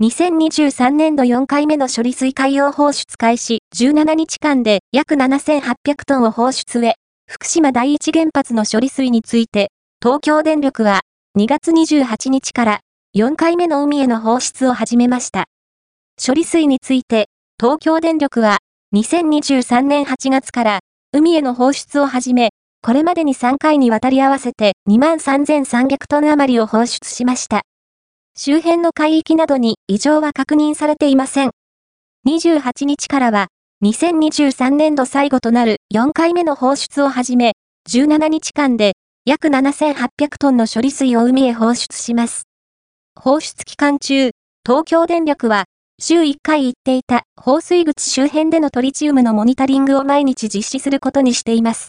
2023年度4回目の処理水海洋放出開始17日間で約7800トンを放出へ、福島第一原発の処理水について、東京電力は2月28日から4回目の海への放出を始めました。処理水について、東京電力は2023年8月から海への放出を始め、これまでに3回にわたり合わせて23,300トン余りを放出しました。周辺の海域などに異常は確認されていません。28日からは、2023年度最後となる4回目の放出を始め、17日間で約7800トンの処理水を海へ放出します。放出期間中、東京電力は、週1回行っていた放水口周辺でのトリチウムのモニタリングを毎日実施することにしています。